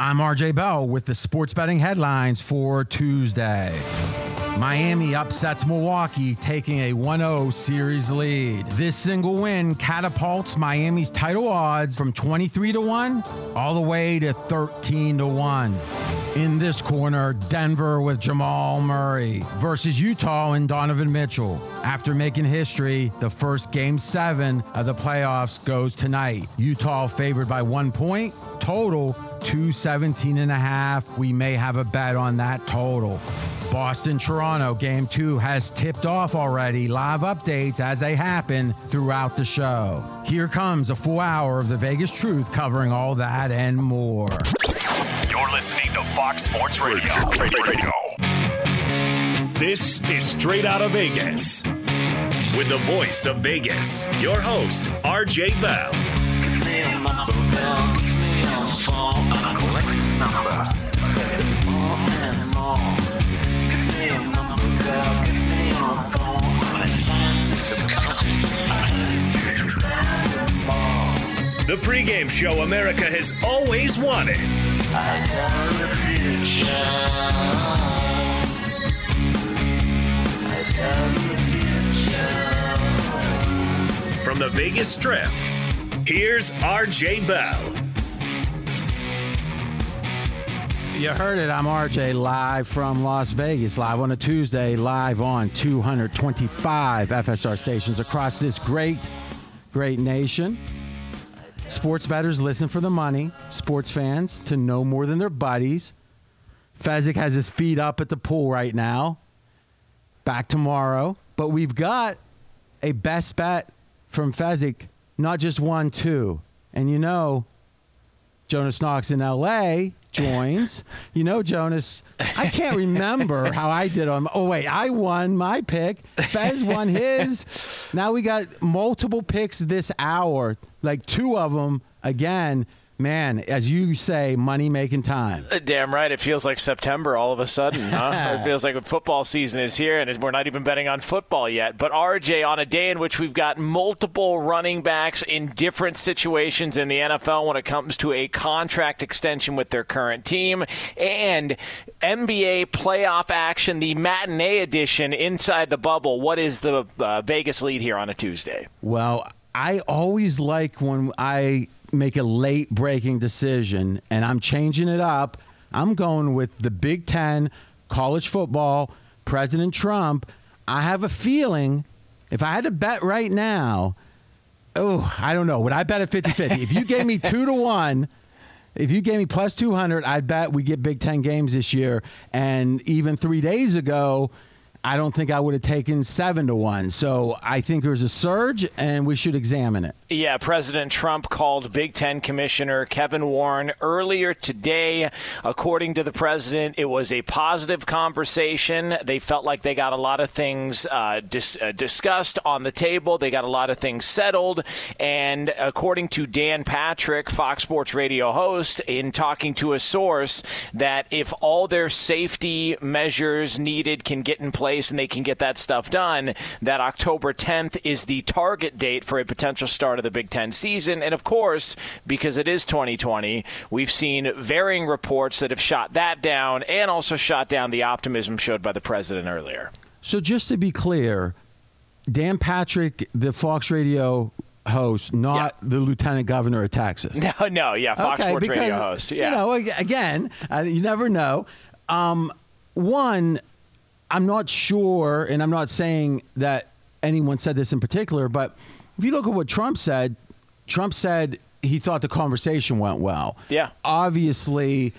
I'm RJ Bell with the sports betting headlines for Tuesday. Miami upsets Milwaukee, taking a 1 0 series lead. This single win catapults Miami's title odds from 23 to 1 all the way to 13 to 1. In this corner, Denver with Jamal Murray versus Utah and Donovan Mitchell. After making history, the first game seven of the playoffs goes tonight. Utah favored by one point, total 217 and a half. We may have a bet on that total. Boston Toronto game two has tipped off already. Live updates as they happen throughout the show. Here comes a full hour of the Vegas Truth covering all that and more. You're listening to Fox Sports Radio. Radio. This is Straight Out of Vegas. With the voice of Vegas, your host, RJ Bell. The pregame show America has always wanted. From the Vegas Strip, here's RJ Bell. You heard it. I'm RJ live from Las Vegas, live on a Tuesday, live on 225 FSR stations across this great, great nation. Sports bettors listen for the money. Sports fans to know more than their buddies. Fezzik has his feet up at the pool right now. Back tomorrow. But we've got a best bet from Fezzik, not just one, two. And you know, Jonas Knox in LA joins. You know, Jonas, I can't remember how I did on. Oh, wait, I won my pick. Fez won his. Now we got multiple picks this hour, like two of them again. Man, as you say, money making time. Uh, Damn right. It feels like September all of a sudden. Huh? it feels like football season is here, and we're not even betting on football yet. But RJ, on a day in which we've got multiple running backs in different situations in the NFL when it comes to a contract extension with their current team, and NBA playoff action, the matinee edition inside the bubble. What is the uh, Vegas lead here on a Tuesday? Well, I always like when I make a late breaking decision and I'm changing it up. I'm going with the Big Ten, college football, President Trump. I have a feeling if I had to bet right now, oh, I don't know. Would I bet at 50 50? if you gave me two to one, if you gave me plus 200, I'd bet we get Big Ten games this year. And even three days ago, I don't think I would have taken seven to one. So I think there's a surge, and we should examine it. Yeah, President Trump called Big Ten Commissioner Kevin Warren earlier today. According to the president, it was a positive conversation. They felt like they got a lot of things uh, dis- uh, discussed on the table. They got a lot of things settled. And according to Dan Patrick, Fox Sports Radio host, in talking to a source, that if all their safety measures needed can get in place place and they can get that stuff done, that October 10th is the target date for a potential start of the Big Ten season. And of course, because it is 2020, we've seen varying reports that have shot that down and also shot down the optimism showed by the president earlier. So just to be clear, Dan Patrick, the Fox Radio host, not yeah. the lieutenant governor of Texas. No, no, yeah, Fox okay, Sports because, Radio host. Yeah. You know, again, uh, you never know. Um, one, I'm not sure, and I'm not saying that anyone said this in particular, but if you look at what Trump said, Trump said he thought the conversation went well. Yeah. Obviously,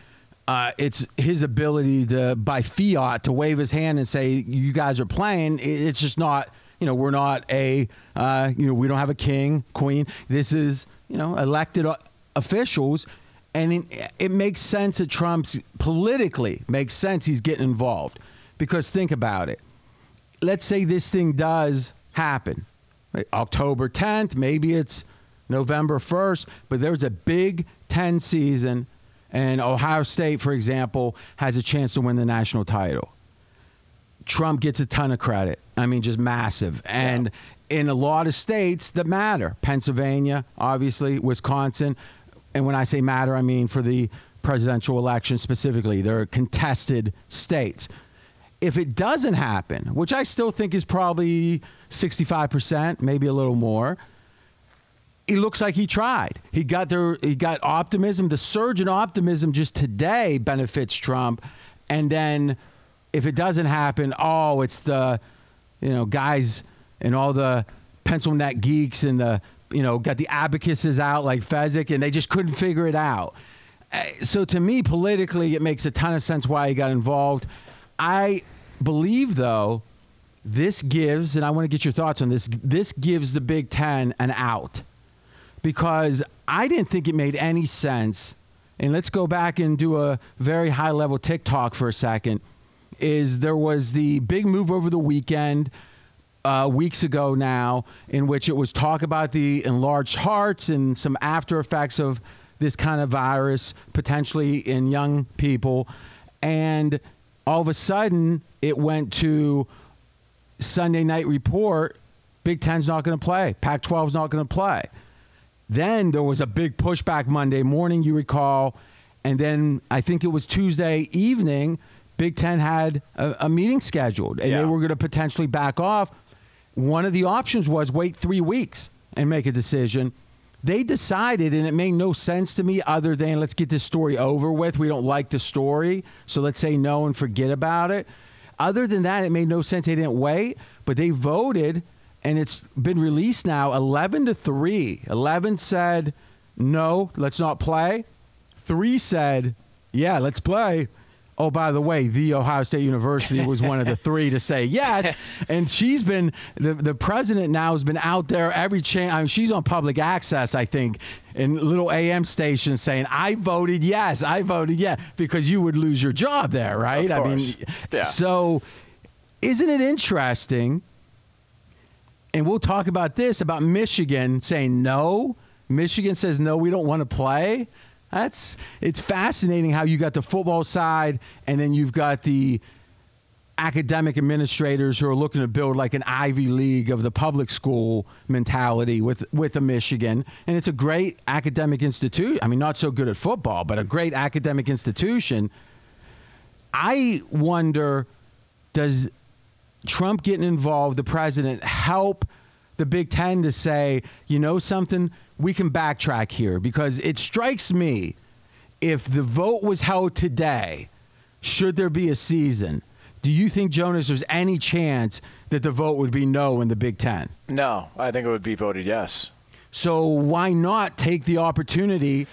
uh, it's his ability to, by fiat, to wave his hand and say, you guys are playing. It's just not, you know, we're not a, uh, you know, we don't have a king, queen. This is, you know, elected officials. And it, it makes sense that Trump's politically makes sense he's getting involved. Because think about it. Let's say this thing does happen. October 10th, maybe it's November 1st, but there's a Big 10 season, and Ohio State, for example, has a chance to win the national title. Trump gets a ton of credit. I mean, just massive. And yeah. in a lot of states that matter Pennsylvania, obviously, Wisconsin. And when I say matter, I mean for the presidential election specifically. They're contested states. If it doesn't happen, which I still think is probably 65%, maybe a little more, he looks like he tried. He got there. He got optimism. The surge in optimism just today benefits Trump, and then if it doesn't happen, oh, it's the you know guys and all the pencil neck geeks and the you know got the abacuses out like Fezzik, and they just couldn't figure it out. Eh, so to me, politically, it makes a ton of sense why he got involved. I believe though this gives, and I want to get your thoughts on this. This gives the Big Ten an out because I didn't think it made any sense. And let's go back and do a very high level TikTok for a second. Is there was the big move over the weekend, uh, weeks ago now, in which it was talk about the enlarged hearts and some after effects of this kind of virus potentially in young people. And all of a sudden, it went to Sunday night report Big Ten's not going to play, Pac 12's not going to play. Then there was a big pushback Monday morning, you recall. And then I think it was Tuesday evening, Big Ten had a, a meeting scheduled and yeah. they were going to potentially back off. One of the options was wait three weeks and make a decision. They decided, and it made no sense to me other than let's get this story over with. We don't like the story, so let's say no and forget about it. Other than that, it made no sense. They didn't wait, but they voted and it's been released now 11 to 3. 11 said, no, let's not play. 3 said, yeah, let's play. Oh, by the way, the Ohio State University was one of the three to say yes, and she's been the the president now has been out there every chance. I mean, she's on public access, I think, in little AM stations saying, "I voted yes, I voted yes," because you would lose your job there, right? I mean, yeah. so isn't it interesting and we'll talk about this about Michigan saying no. Michigan says no, we don't want to play. That's it's fascinating how you got the football side and then you've got the academic administrators who are looking to build like an Ivy League of the public school mentality with with a Michigan, and it's a great academic institute. I mean, not so good at football, but a great academic institution. I wonder, does Trump getting involved, the president, help the Big Ten to say, you know something, we can backtrack here because it strikes me if the vote was held today, should there be a season? Do you think, Jonas, there's any chance that the vote would be no in the Big Ten? No, I think it would be voted yes. So why not take the opportunity?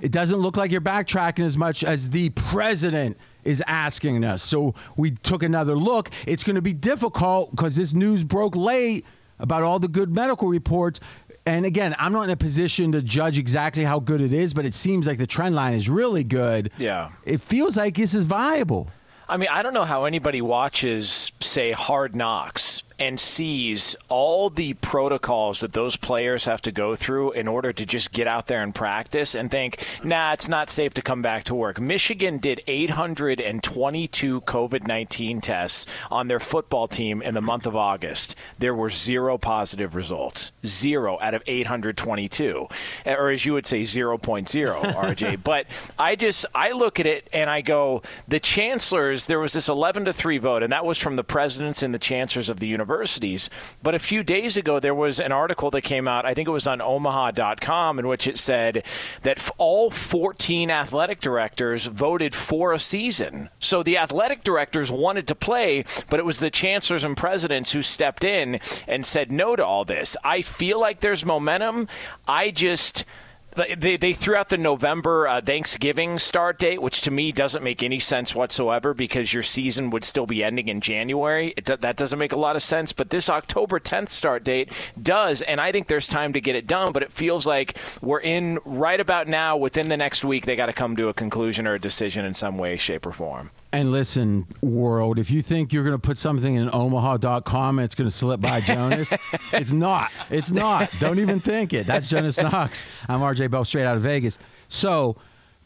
It doesn't look like you're backtracking as much as the president is asking us. So we took another look. It's going to be difficult because this news broke late about all the good medical reports. And again, I'm not in a position to judge exactly how good it is, but it seems like the trend line is really good. Yeah. It feels like this is viable. I mean, I don't know how anybody watches, say, Hard Knocks and sees all the protocols that those players have to go through in order to just get out there and practice and think, nah, it's not safe to come back to work. Michigan did 822 COVID 19 tests on their football team in the month of August. There were zero positive results. Zero out of 822. Eh, or as you would say, 0.0, RJ. but I just, I look at it and I go, the chancellors, there was this 11 to 3 vote, and that was from the presidents and the chancellors of the university universities. But a few days ago, there was an article that came out, I think it was on omaha.com, in which it said that all 14 athletic directors voted for a season. So the athletic directors wanted to play, but it was the chancellors and presidents who stepped in and said no to all this. I feel like there's momentum. I just they, they threw out the November uh, Thanksgiving start date, which to me doesn't make any sense whatsoever because your season would still be ending in January. It, that doesn't make a lot of sense. But this October 10th start date does, and I think there's time to get it done. But it feels like we're in right about now. Within the next week, they got to come to a conclusion or a decision in some way, shape, or form. And listen, world, if you think you're going to put something in omaha.com and it's going to slip by Jonas, it's not. It's not. Don't even think it. That's Jonas Knox. I'm RJ Bell, straight out of Vegas. So,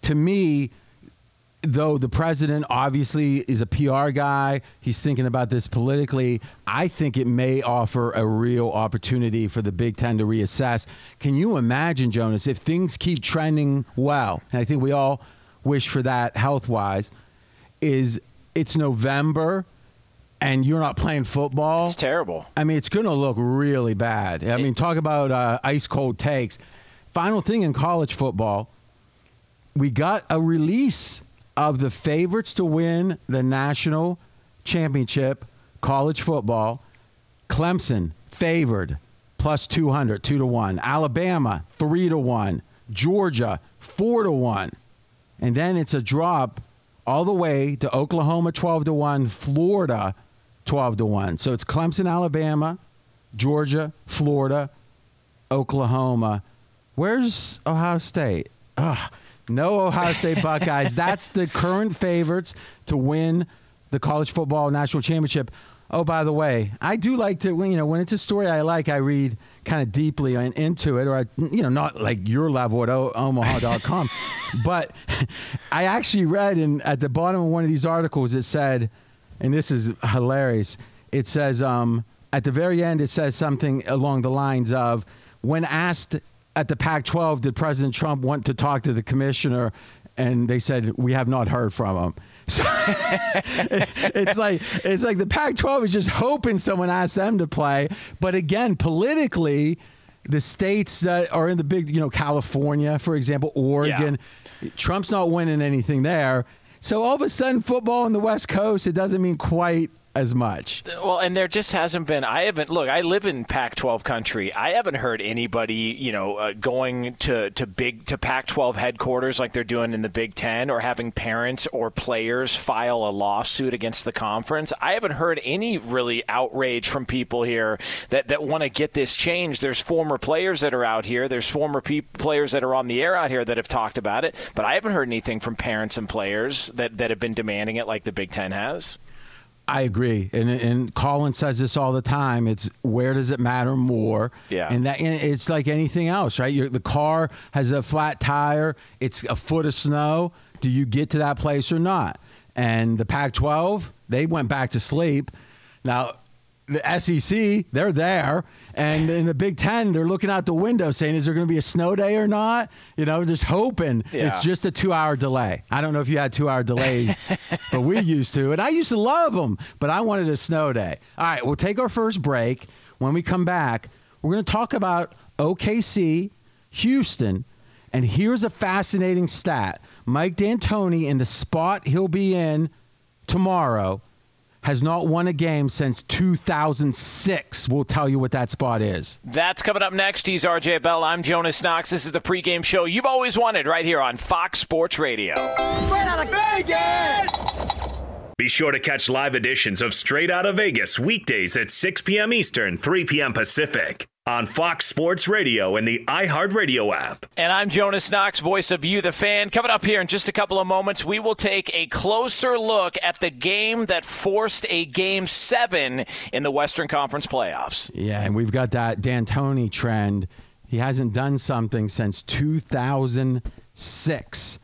to me, though the president obviously is a PR guy, he's thinking about this politically. I think it may offer a real opportunity for the Big Ten to reassess. Can you imagine, Jonas, if things keep trending well? And I think we all wish for that health wise, is it's November and you're not playing football. It's terrible. I mean, it's going to look really bad. I mean, talk about uh, ice cold takes. Final thing in college football, we got a release of the favorites to win the national championship college football. Clemson favored plus 200, 2 to 1. Alabama 3 to 1. Georgia 4 to 1. And then it's a drop all the way to Oklahoma 12 to 1, Florida 12 to 1. So it's Clemson, Alabama, Georgia, Florida, Oklahoma. Where's Ohio State? Ugh, no Ohio State Buckeyes. That's the current favorites to win the college football national championship. Oh, by the way, I do like to, you know, when it's a story I like, I read kind of deeply into it, or I, you know, not like your level at omaha.com, but I actually read in at the bottom of one of these articles it said, and this is hilarious. It says um, at the very end, it says something along the lines of, when asked at the Pac-12, did President Trump want to talk to the commissioner? And they said we have not heard from him. So it's like it's like the Pac-12 is just hoping someone asks them to play. But again, politically, the states that are in the big, you know, California, for example, Oregon, yeah. Trump's not winning anything there. So all of a sudden, football on the West Coast, it doesn't mean quite as much. Well, and there just hasn't been. I haven't look. I live in Pac-12 country. I haven't heard anybody, you know, uh, going to to big to Pac-12 headquarters like they're doing in the Big Ten, or having parents or players file a lawsuit against the conference. I haven't heard any really outrage from people here that that want to get this changed. There's former players that are out here. There's former pe- players that are on the air out here that have talked about it, but I haven't heard anything from parents and players that that have been demanding it like the Big Ten has. I agree, and and Colin says this all the time. It's where does it matter more? Yeah, and that and it's like anything else, right? You're, the car has a flat tire. It's a foot of snow. Do you get to that place or not? And the Pac-12, they went back to sleep. Now, the SEC, they're there. And in the Big Ten, they're looking out the window saying, is there going to be a snow day or not? You know, just hoping yeah. it's just a two hour delay. I don't know if you had two hour delays, but we used to. And I used to love them, but I wanted a snow day. All right, we'll take our first break. When we come back, we're going to talk about OKC, Houston, and here's a fascinating stat Mike D'Antoni in the spot he'll be in tomorrow has not won a game since 2006. We'll tell you what that spot is. That's coming up next. He's RJ Bell. I'm Jonas Knox. This is the pregame show you've always wanted right here on Fox Sports Radio. Straight out of Vegas! Be sure to catch live editions of Straight Out of Vegas weekdays at 6 p.m. Eastern, 3 p.m. Pacific on Fox Sports Radio and the iHeartRadio app. And I'm Jonas Knox, voice of You, the fan. Coming up here in just a couple of moments, we will take a closer look at the game that forced a game seven in the Western Conference playoffs. Yeah, and we've got that D'Antoni trend. He hasn't done something since 2006,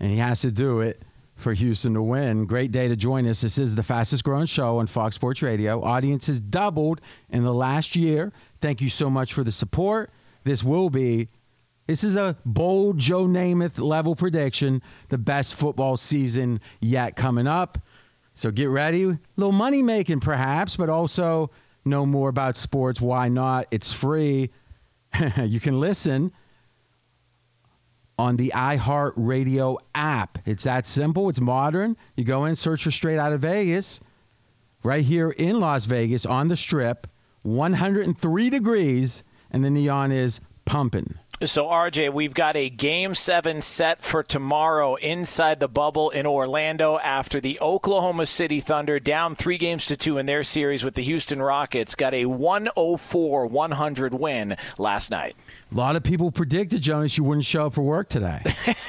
and he has to do it for Houston to win. Great day to join us. This is the fastest growing show on Fox Sports Radio. Audience has doubled in the last year. Thank you so much for the support. This will be, this is a bold Joe Namath level prediction, the best football season yet coming up. So get ready. A little money making perhaps, but also know more about sports. Why not? It's free. you can listen on the iHeartRadio app. It's that simple. It's modern. You go in, search for Straight Out of Vegas, right here in Las Vegas on the strip. 103 degrees, and the neon is pumping. So, RJ, we've got a game seven set for tomorrow inside the bubble in Orlando after the Oklahoma City Thunder, down three games to two in their series with the Houston Rockets, got a 104 100 win last night. A lot of people predicted, Jonas, you wouldn't show up for work today.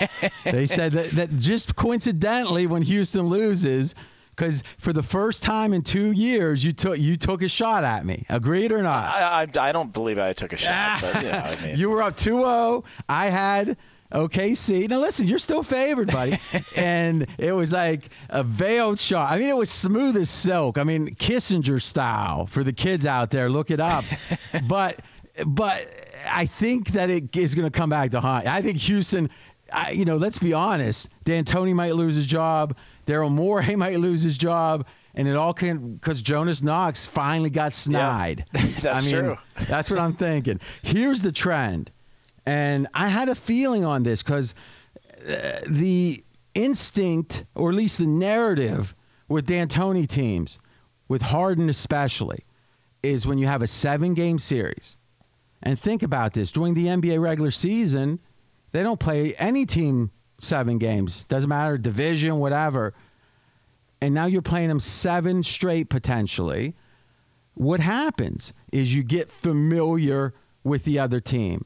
they said that, that just coincidentally, when Houston loses, because for the first time in two years, you took you took a shot at me. Agreed or not? I, I, I don't believe I took a shot. but, I mean. You were up 2-0. I had OKC. Now listen, you're still favored, buddy. and it was like a veiled shot. I mean, it was smooth as silk. I mean, Kissinger style for the kids out there. Look it up. but but I think that it is going to come back to haunt. I think Houston I, you know, let's be honest. D'Antoni might lose his job. Daryl Morey might lose his job. And it all can because Jonas Knox finally got snide. Yeah, that's I mean, true. that's what I'm thinking. Here's the trend, and I had a feeling on this because uh, the instinct, or at least the narrative, with D'Antoni teams, with Harden especially, is when you have a seven-game series. And think about this: during the NBA regular season, they don't play any team seven games. Doesn't matter division, whatever. And now you're playing them seven straight potentially. What happens is you get familiar with the other team.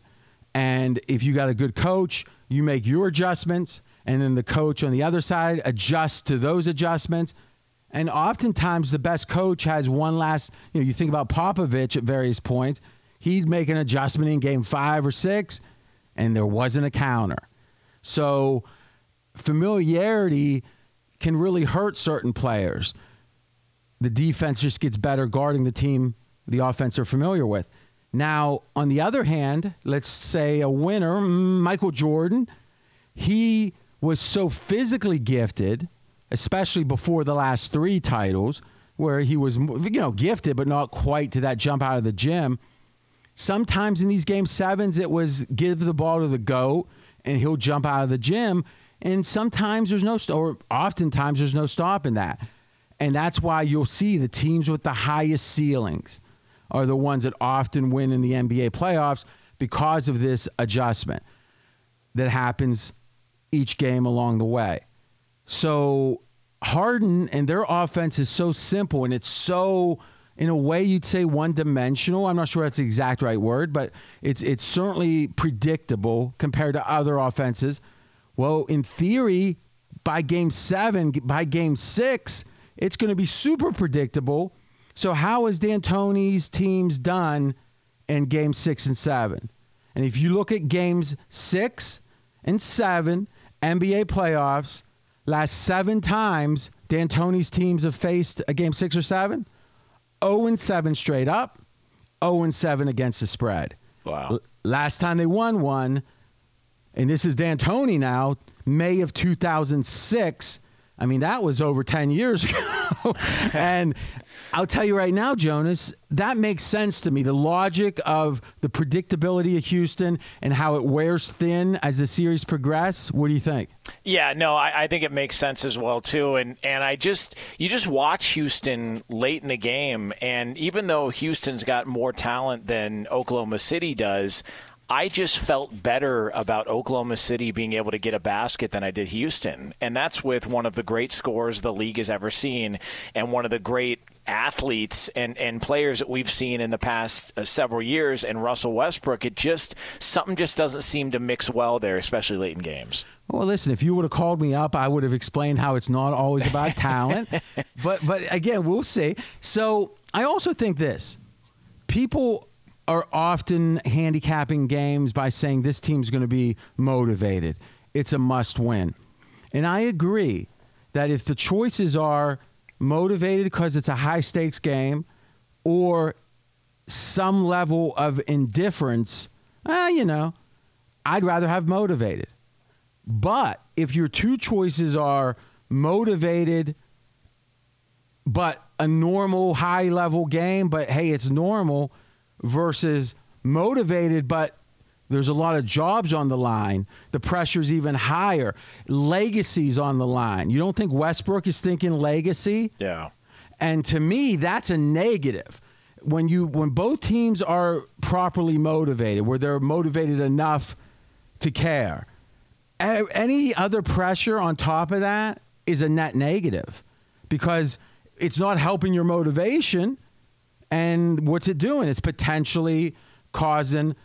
And if you got a good coach, you make your adjustments, and then the coach on the other side adjusts to those adjustments. And oftentimes, the best coach has one last, you know, you think about Popovich at various points, he'd make an adjustment in game five or six, and there wasn't a counter. So familiarity can really hurt certain players. The defense just gets better guarding the team the offense are familiar with. Now, on the other hand, let's say a winner, Michael Jordan, he was so physically gifted, especially before the last three titles, where he was, you know, gifted, but not quite to that jump out of the gym. Sometimes in these game sevens, it was give the ball to the GOAT and he'll jump out of the gym. And sometimes there's no, or oftentimes there's no stopping that. And that's why you'll see the teams with the highest ceilings are the ones that often win in the NBA playoffs because of this adjustment that happens each game along the way. So Harden and their offense is so simple and it's so in a way you'd say one dimensional. I'm not sure that's the exact right word, but it's it's certainly predictable compared to other offenses. Well, in theory, by game 7, by game 6, it's going to be super predictable. So how is D'Antoni's teams done in game 6 and 7? And if you look at games 6 and 7 NBA playoffs, last 7 times D'Antoni's teams have faced a game 6 or 7, 0 and 7 straight up, 0 and 7 against the spread. Wow. L- last time they won one, and this is D'Antoni now, May of 2006. I mean, that was over 10 years ago. and I'll tell you right now, Jonas, that makes sense to me. The logic of the predictability of Houston and how it wears thin as the series progress. What do you think? Yeah, no, I, I think it makes sense as well too. And and I just you just watch Houston late in the game, and even though Houston's got more talent than Oklahoma City does, I just felt better about Oklahoma City being able to get a basket than I did Houston. And that's with one of the great scores the league has ever seen and one of the great athletes and, and players that we've seen in the past uh, several years and Russell Westbrook. It just, something just doesn't seem to mix well there, especially late in games. Well, listen, if you would have called me up, I would have explained how it's not always about talent. but but again, we'll see. So I also think this. People are often handicapping games by saying this team's going to be motivated. It's a must win. And I agree that if the choices are motivated because it's a high stakes game or some level of indifference, eh, you know, I'd rather have motivated. But if your two choices are motivated but a normal high level game, but hey, it's normal versus motivated, but there's a lot of jobs on the line. The pressure's even higher. Legacy's on the line. You don't think Westbrook is thinking legacy? Yeah. And to me, that's a negative. When you when both teams are properly motivated, where they're motivated enough to care, any other pressure on top of that is a net negative because it's not helping your motivation and what's it doing? It's potentially causing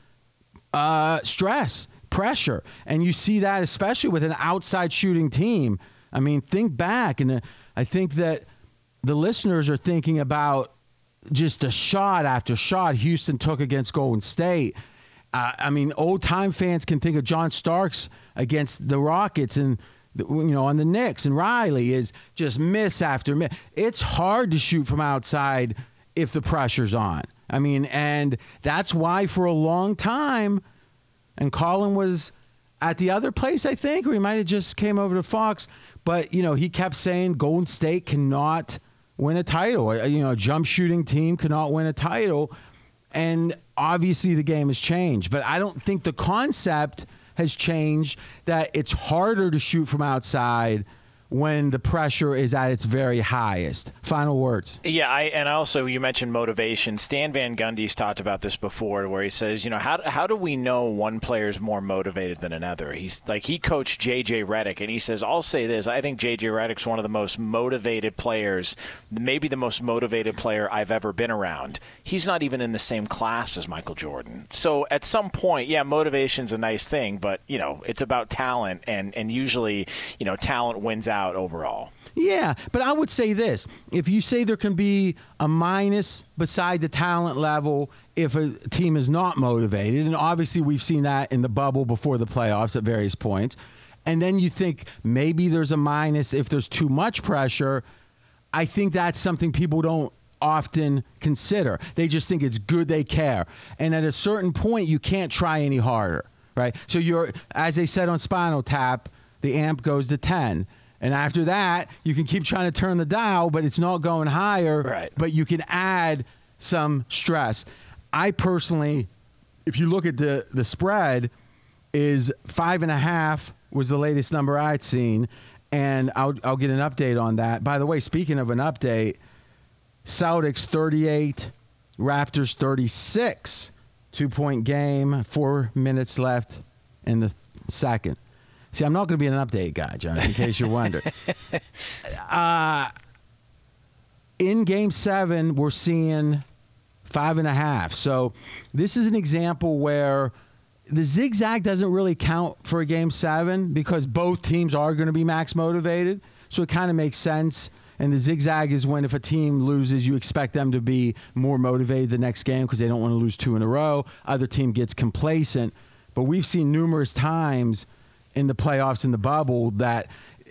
uh, stress, pressure. And you see that especially with an outside shooting team. I mean, think back, and uh, I think that the listeners are thinking about just a shot after shot Houston took against Golden State. Uh, I mean, old time fans can think of John Starks against the Rockets and you know on the Knicks and Riley is just miss after miss. It's hard to shoot from outside if the pressure's on. I mean, and that's why for a long time, and Colin was at the other place, I think, or he might have just came over to Fox. But you know, he kept saying Golden State cannot win a title. Uh, you know, a jump shooting team cannot win a title, and obviously the game has changed. But I don't think the concept has changed that it's harder to shoot from outside when the pressure is at its very highest. Final words. Yeah, I, and also you mentioned motivation. Stan Van Gundy's talked about this before, where he says, you know, how how do we know one player is more motivated than another? He's like he coached JJ Redick, and he says, I'll say this: I think JJ Redick's one of the most motivated players, maybe the most motivated player I've ever been around. He's not even in the same class as Michael Jordan. So at some point, yeah, motivation's a nice thing, but you know, it's about talent, and and usually, you know, talent wins out out overall. Yeah, but I would say this: if you say there can be a minus beside the talent level if a team is not motivated, and obviously we've seen that in the bubble before the playoffs at various points, and then you think maybe there's a minus if there's too much pressure. I think that's something people don't often consider. They just think it's good they care. And at a certain point you can't try any harder, right? So you're as they said on Spinal Tap, the amp goes to 10 and after that, you can keep trying to turn the dial, but it's not going higher. Right. But you can add some stress. I personally, if you look at the the spread, is five and a half was the latest number I'd seen, and I'll I'll get an update on that. By the way, speaking of an update, Celtics 38, Raptors 36, two point game, four minutes left in the second. See, I'm not going to be an update guy, John, in case you're wondering. uh, in game seven, we're seeing five and a half. So this is an example where the zigzag doesn't really count for a game seven because both teams are going to be max motivated. So it kind of makes sense. And the zigzag is when if a team loses, you expect them to be more motivated the next game because they don't want to lose two in a row. Other team gets complacent. But we've seen numerous times – in the playoffs in the bubble that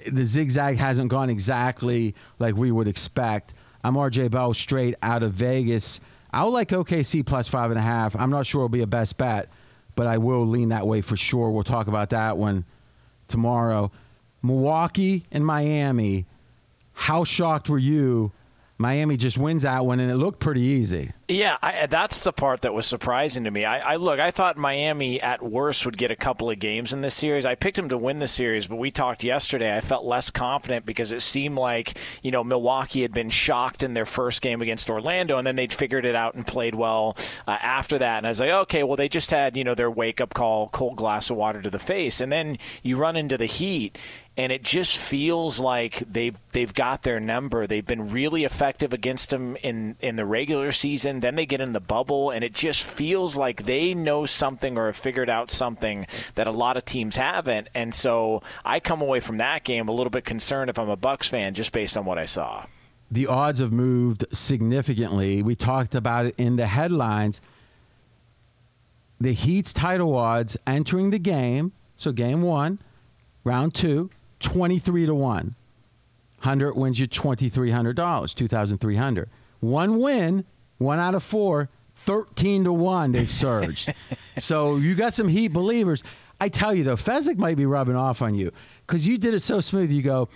the zigzag hasn't gone exactly like we would expect. I'm RJ Bell straight out of Vegas. I'll like OKC plus five and a half. I'm not sure it'll be a best bet, but I will lean that way for sure. We'll talk about that one tomorrow. Milwaukee and Miami. How shocked were you Miami just wins that one, and it looked pretty easy. Yeah, I, that's the part that was surprising to me. I, I, look, I thought Miami at worst would get a couple of games in this series. I picked them to win the series, but we talked yesterday. I felt less confident because it seemed like you know Milwaukee had been shocked in their first game against Orlando, and then they'd figured it out and played well uh, after that. And I was like, okay, well they just had you know their wake up call, cold glass of water to the face, and then you run into the Heat, and it just feels like they've they've got their number. They've been really effective against them in in the regular season. Then they get in the bubble, and it just feels like they know something or have figured out something that a lot of teams haven't. And so I come away from that game a little bit concerned if I'm a Bucks fan, just based on what I saw. The odds have moved significantly. We talked about it in the headlines. The Heat's title odds entering the game, so game one, round two, 23 to 1. 100 wins you $2,300, 2300 One win, one out of four, 13 to 1 they've surged. so you got some Heat believers. I tell you, though, Fezzik might be rubbing off on you because you did it so smooth. You go,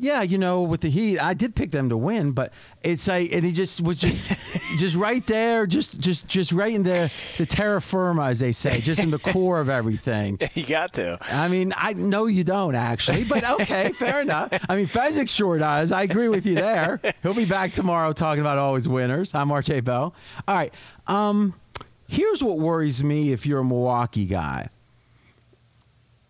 yeah, you know, with the Heat, I did pick them to win, but it's like, and he just was just, just right there, just, just, just right in the the terra firma, as they say, just in the core of everything. You got to. I mean, I know you don't actually, but okay, fair enough. I mean, Fezzik sure does. I agree with you there. He'll be back tomorrow talking about always winners. I'm RJ Bell. All right. Um, here's what worries me if you're a Milwaukee guy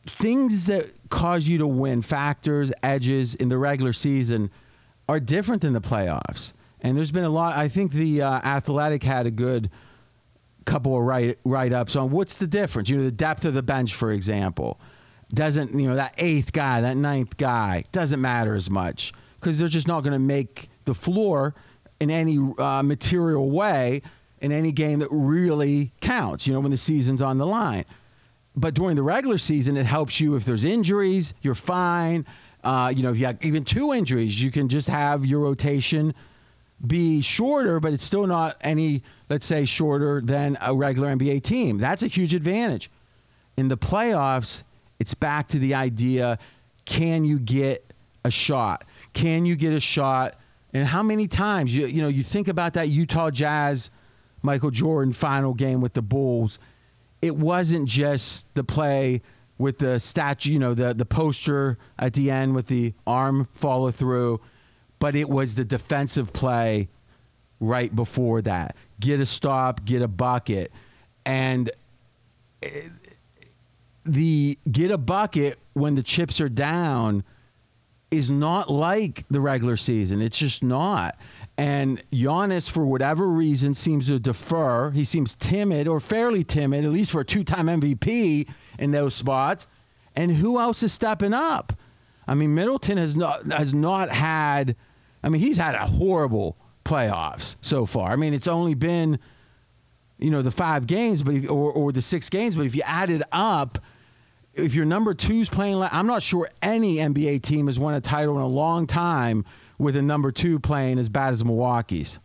things that cause you to win, factors, edges in the regular season, are different than the playoffs. And there's been a lot. I think the uh, Athletic had a good couple of write write ups on what's the difference. You know, the depth of the bench, for example, doesn't you know that eighth guy, that ninth guy doesn't matter as much because they're just not going to make the floor in any uh, material way in any game that really counts. You know, when the season's on the line but during the regular season, it helps you if there's injuries, you're fine. Uh, you know, if you have even two injuries, you can just have your rotation be shorter, but it's still not any, let's say, shorter than a regular NBA team. That's a huge advantage. In the playoffs, it's back to the idea can you get a shot? Can you get a shot? And how many times you you know you think about that Utah Jazz Michael Jordan final game with the Bulls, it wasn't just the play with the statue, you know, the the poster at the end with the arm follow through, but it was the defensive play right before that. Get a stop, get a bucket, and the get a bucket when the chips are down is not like the regular season. It's just not. And Giannis, for whatever reason, seems to defer. He seems timid or fairly timid, at least for a two-time MVP in those spots. And who else is stepping up? I mean, Middleton has not has not had. I mean, he's had a horrible playoffs so far. I mean, it's only been, you know, the five games, but if, or or the six games. But if you add it up, if your number two's playing, I'm not sure any NBA team has won a title in a long time with a number two playing as bad as Milwaukee's.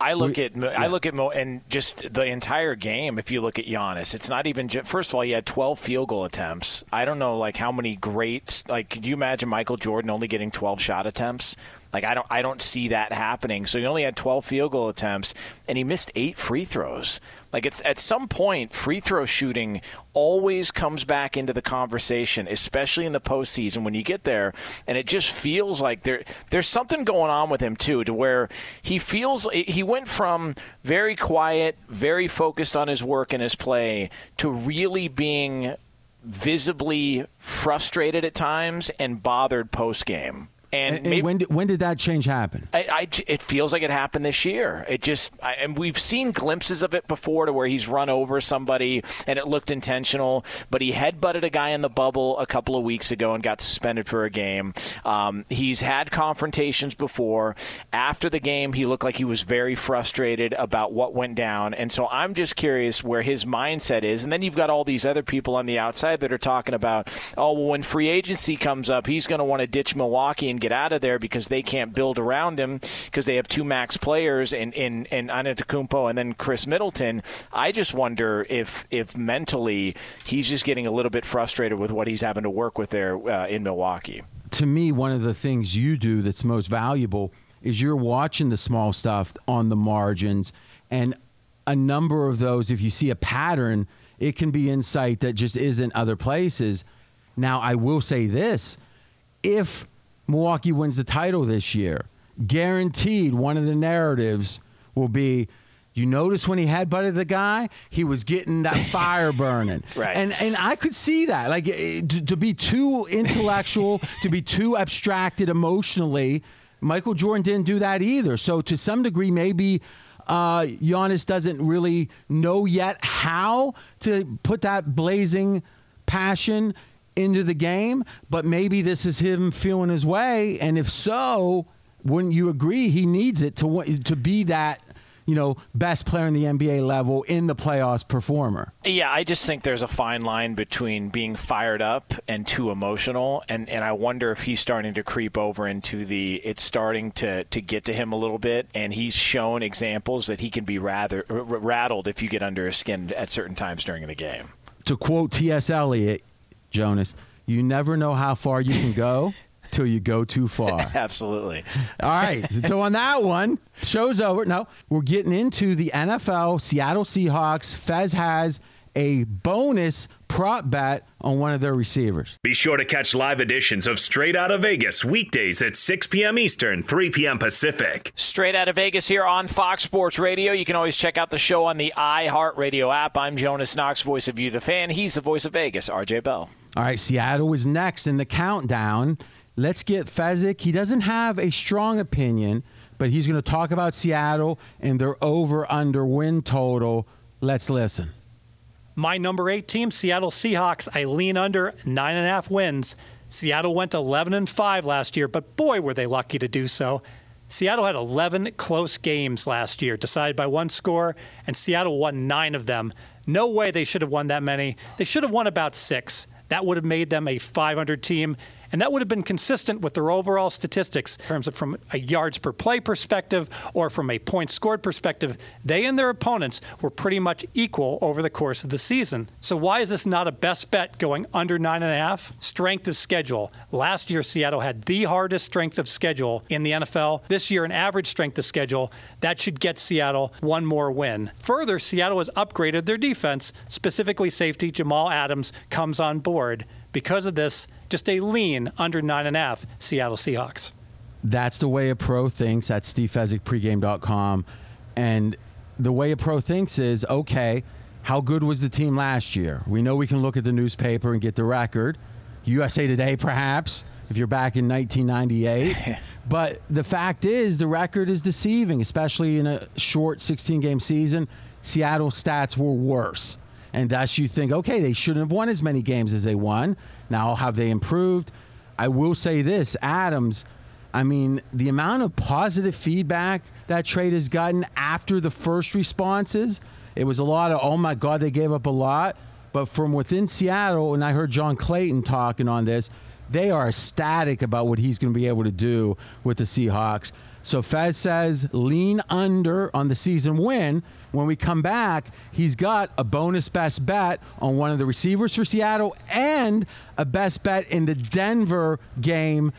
I look at yeah. I look at Mo and just the entire game. If you look at Giannis, it's not even. Just, first of all, he had 12 field goal attempts. I don't know like how many great. Like, could you imagine Michael Jordan only getting 12 shot attempts? Like I don't I don't see that happening. So he only had 12 field goal attempts and he missed 8 free throws. Like it's at some point free throw shooting always comes back into the conversation, especially in the postseason when you get there and it just feels like there there's something going on with him too to where he feels he went from very quiet, very focused on his work and his play to really being visibly frustrated at times and bothered post game. And, and, maybe, when did, when did that change happen? I, I, it feels like it happened this year. It just I, and we've seen glimpses of it before, to where he's run over somebody and it looked intentional. But he headbutted a guy in the bubble a couple of weeks ago and got suspended for a game. Um, he's had confrontations before. After the game, he looked like he was very frustrated about what went down. And so I'm just curious where his mindset is. And then you've got all these other people on the outside that are talking about, oh, well, when free agency comes up, he's going to want to ditch Milwaukee and get out of there because they can't build around him because they have two max players in in, in Antetokounmpo and then Khris Middleton. I just wonder if if mentally he's just getting a little bit frustrated with what he's having to work with there uh, in Milwaukee. To me, one of the things you do that's most valuable is you're watching the small stuff on the margins and a number of those if you see a pattern it can be insight that just isn't other places now i will say this if Milwaukee wins the title this year. Guaranteed, one of the narratives will be you notice when he headbutted the guy, he was getting that fire burning. right. And and I could see that. Like eh, to, to be too intellectual, to be too abstracted emotionally, Michael Jordan didn't do that either. So to some degree, maybe uh, Giannis doesn't really know yet how to put that blazing passion into the game, but maybe this is him feeling his way. And if so, wouldn't you agree he needs it to to be that you know, best player in the NBA level in the playoffs performer. Yeah, I just think there's a fine line between being fired up and too emotional, and and I wonder if he's starting to creep over into the it's starting to to get to him a little bit, and he's shown examples that he can be rather rattled if you get under his skin at certain times during the game. To quote T.S. Eliot, Jonas. You never know how far you can go till you go too far. Absolutely. All right. So on that one, show's over. No, we're getting into the NFL. Seattle Seahawks. Fez has a bonus prop bet on one of their receivers. Be sure to catch live editions of Straight Out of Vegas weekdays at 6 p.m. Eastern, 3 p.m. Pacific. Straight Out of Vegas here on Fox Sports Radio. You can always check out the show on the iHeartRadio app. I'm Jonas Knox, voice of you, the fan. He's the voice of Vegas, RJ Bell. All right, Seattle is next in the countdown. Let's get Fezzik. He doesn't have a strong opinion, but he's going to talk about Seattle and their over under win total. Let's listen. My number eight team, Seattle Seahawks. I lean under nine and a half wins. Seattle went 11 and 5 last year, but boy, were they lucky to do so. Seattle had 11 close games last year, decided by one score, and Seattle won nine of them. No way they should have won that many. They should have won about six. That would have made them a 500 team, And that would have been consistent with their overall statistics in terms of from a yards per play perspective or from a points scored perspective. They and their opponents were pretty much equal over the course of the season. So why is this not a best bet going under nine and a half? Strength of schedule. Last year, Seattle had the hardest strength of schedule in the NFL. This year, an average strength of schedule. That should get Seattle one more win. Further, Seattle has upgraded their defense, specifically safety Jamal Adams comes on board. Because of this, just a lean under nine and a half Seattle Seahawks. That's the way a pro thinks at stevefezzikpregame.com. And the way a pro thinks is okay, how good was the team last year? We know we can look at the newspaper and get the record. USA Today, perhaps, if you're back in 1998. but the fact is, the record is deceiving, especially in a short 16 game season. Seattle stats were worse. And thus you think, okay, they shouldn't have won as many games as they won. Now, have they improved? I will say this Adams, I mean, the amount of positive feedback that trade has gotten after the first responses, it was a lot of, oh my God, they gave up a lot. But from within Seattle, and I heard John Clayton talking on this, they are ecstatic about what he's going to be able to do with the Seahawks. So Fez says lean under on the season win. When we come back, he's got a bonus best bet on one of the receivers for Seattle and a best bet in the Denver game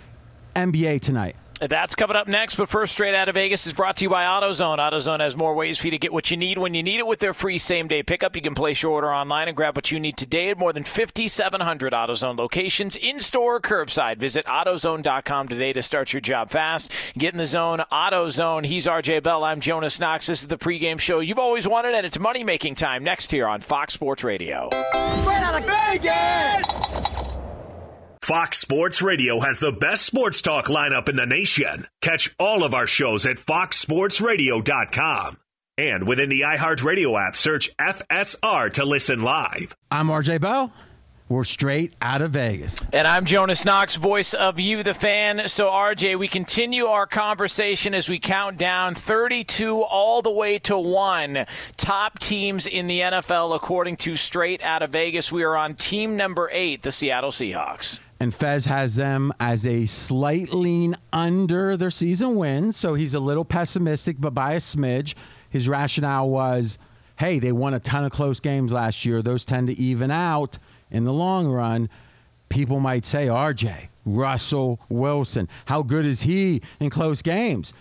NBA tonight. That's coming up next, but first, straight out of Vegas is brought to you by AutoZone. AutoZone has more ways for you to get what you need when you need it with their free same day pickup. You can place your order online and grab what you need today at more than 5,700 AutoZone locations, in store or curbside. Visit AutoZone.com today to start your job fast. Get in the zone, AutoZone. He's RJ Bell. I'm Jonas Knox. This is the pregame show you've always wanted, and it's money making time next here on Fox Sports Radio. Straight out of Vegas! Fox Sports Radio has the best sports talk lineup in the nation. Catch all of our shows at foxsportsradio.com. And within the iHeartRadio app, search FSR to listen live. I'm RJ Bell. We're straight out of Vegas. And I'm Jonas Knox, voice of You, the fan. So, RJ, we continue our conversation as we count down 32 all the way to one top teams in the NFL, according to Straight Out of Vegas. We are on team number eight, the Seattle Seahawks and Fez has them as a slight lean under their season wins. So he's a little pessimistic, but by a smidge. His rationale was, hey, they won a ton of close games last year. Those tend to even out in the long run. People might say, RJ, Russell Wilson, how good is he in close games?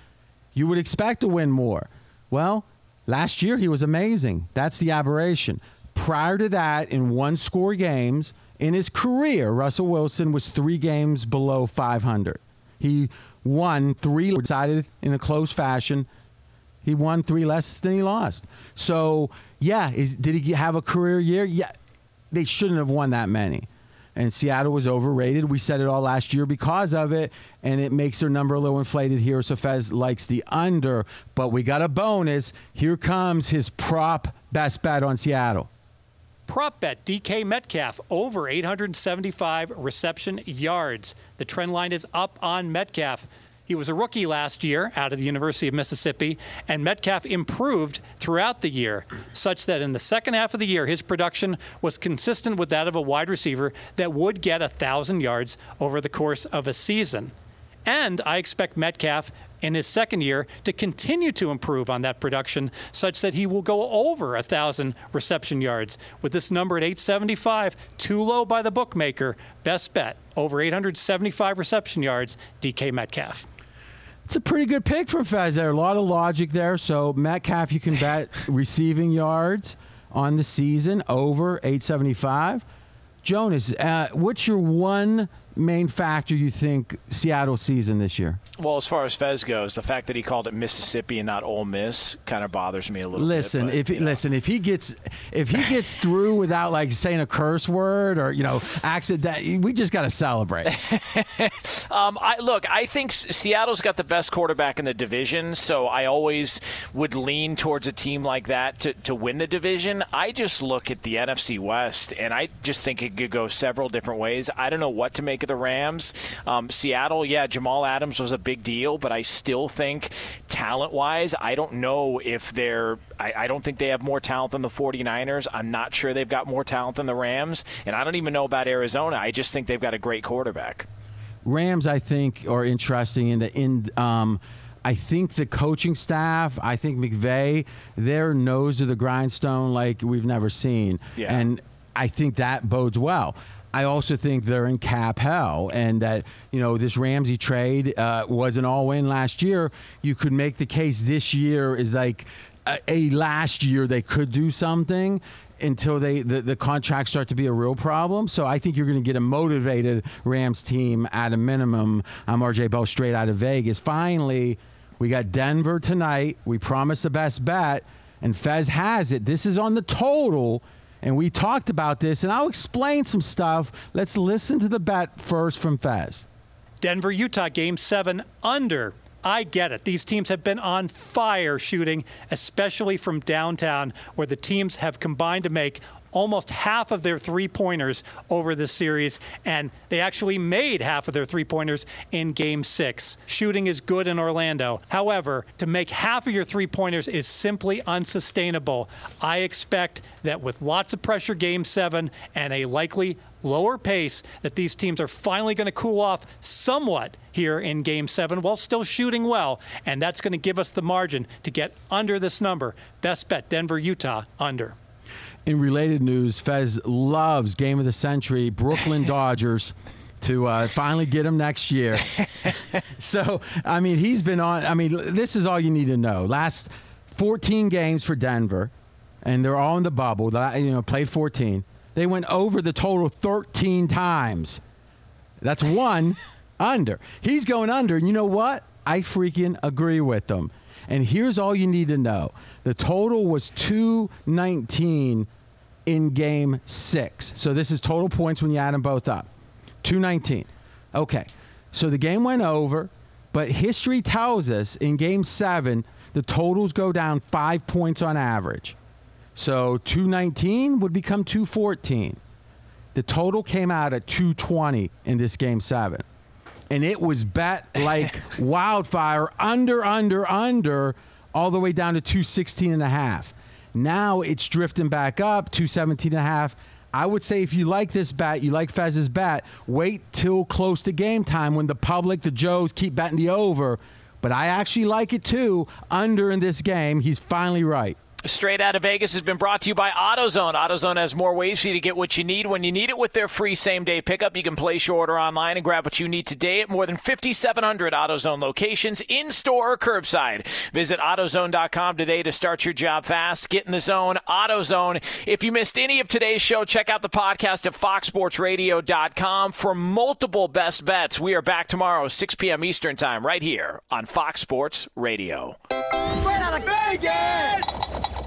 You would expect to win more. Well, last year he was amazing. That's the aberration. Prior to that, in one score games, in his career, Russell Wilson was three games below 500. He won three, decided in a close fashion. He won three less than he lost. So, yeah, is, did he have a career year? Yeah, they shouldn't have won that many. And Seattle was overrated. We said it all last year because of it, and it makes their number a little inflated here. So Fez likes the under, but we got a bonus. Here comes his prop best bet on Seattle. Prop bet DK Metcalf over 875 reception yards. The trend line is up on Metcalf. He was a rookie last year out of the University of Mississippi, and Metcalf improved throughout the year, such that in the second half of the year, his production was consistent with that of a wide receiver that would get 1,000 yards over the course of a season. And I expect Metcalf in his second year to continue to improve on that production such that he will go over a 1,000 reception yards. With this number at 875, too low by the bookmaker, best bet over 875 reception yards, DK Metcalf. It's a pretty good pick from Fez there. A lot of logic there. So Metcalf, you can bet receiving yards on the season over 875. Jonas, uh, what's your one main factor you think Seattle season this year? Well, as far as Fez goes, the fact that he called it Mississippi and not Ole Miss kind of bothers me a little listen, bit. Listen, if listen, if he gets if he gets through without like saying a curse word or you know accident, we just got to celebrate. um, I look, I think Seattle's got the best quarterback in the division, so I always would lean towards a team like that to to win the division. I just look at the NFC West and I just think it could go several different ways. I don't know what to make of the Rams. Um, Seattle, yeah, Jamal Adams was a big deal, but I still think talent wise, I don't know if they're, I, I, don't think they have more talent than the 49ers. I'm not sure they've got more talent than the Rams. And I don't even know about Arizona. I just think they've got a great quarterback. Rams, I think, are interesting in the in. Um, I think the coaching staff, I think McVay, their nose to the grindstone like we've never seen, Yeah. and I think that bodes well. I also think they're in cap hell, and that you know this Ramsey trade uh, was an all-in last year. You could make the case this year is like a, a last year they could do something until they the, the contracts start to be a real problem. So I think you're going to get a motivated Rams team at a minimum. I'm RJ Bell straight out of Vegas. Finally, we got Denver tonight. We promised the best bet, and Fez has it. This is on the total. And we talked about this, and I'll explain some stuff. Let's listen to the bet first from Fez. Denver, Utah, game seven under. I get it. These teams have been on fire shooting, especially from downtown, where the teams have combined to make almost half of their three pointers over this series, and they actually made half of their three pointers in game six. Shooting is good in Orlando. However, to make half of your three pointers is simply unsustainable. I expect that with lots of pressure, game seven, and a likely lower pace, that these teams are finally going to cool off somewhat here in game seven while still shooting well. And that's going to give us the margin to get under this number. Best bet Denver, Utah, under. In related news, Fez loves game of the century Brooklyn Dodgers to uh, finally get him next year. so, I mean, he's been on. I mean, this is all you need to know. Last 14 games for Denver, and they're all in the bubble. You know, played 14. They went over the total 13 times. That's one under. He's going under. And you know what? I freaking agree with them. And here's all you need to know the total was 219 in game six. So this is total points when you add them both up 219. Okay. So the game went over, but history tells us in game seven, the totals go down five points on average. So 219 would become 214. The total came out at 220 in this game seven. And it was bet like wildfire under, under, under, all the way down to 216 and a half. Now it's drifting back up, 217 and a half. I would say if you like this bat, you like Fez's bat, wait till close to game time when the public, the Joes, keep betting the over. But I actually like it too. Under in this game, he's finally right. Straight out of Vegas has been brought to you by AutoZone. AutoZone has more ways for you to get what you need when you need it with their free same day pickup. You can place your order online and grab what you need today at more than 5,700 AutoZone locations, in store or curbside. Visit AutoZone.com today to start your job fast. Get in the zone. AutoZone. If you missed any of today's show, check out the podcast at FoxSportsRadio.com for multiple best bets. We are back tomorrow, 6 p.m. Eastern Time, right here on Fox Sports Radio. Straight out of Vegas!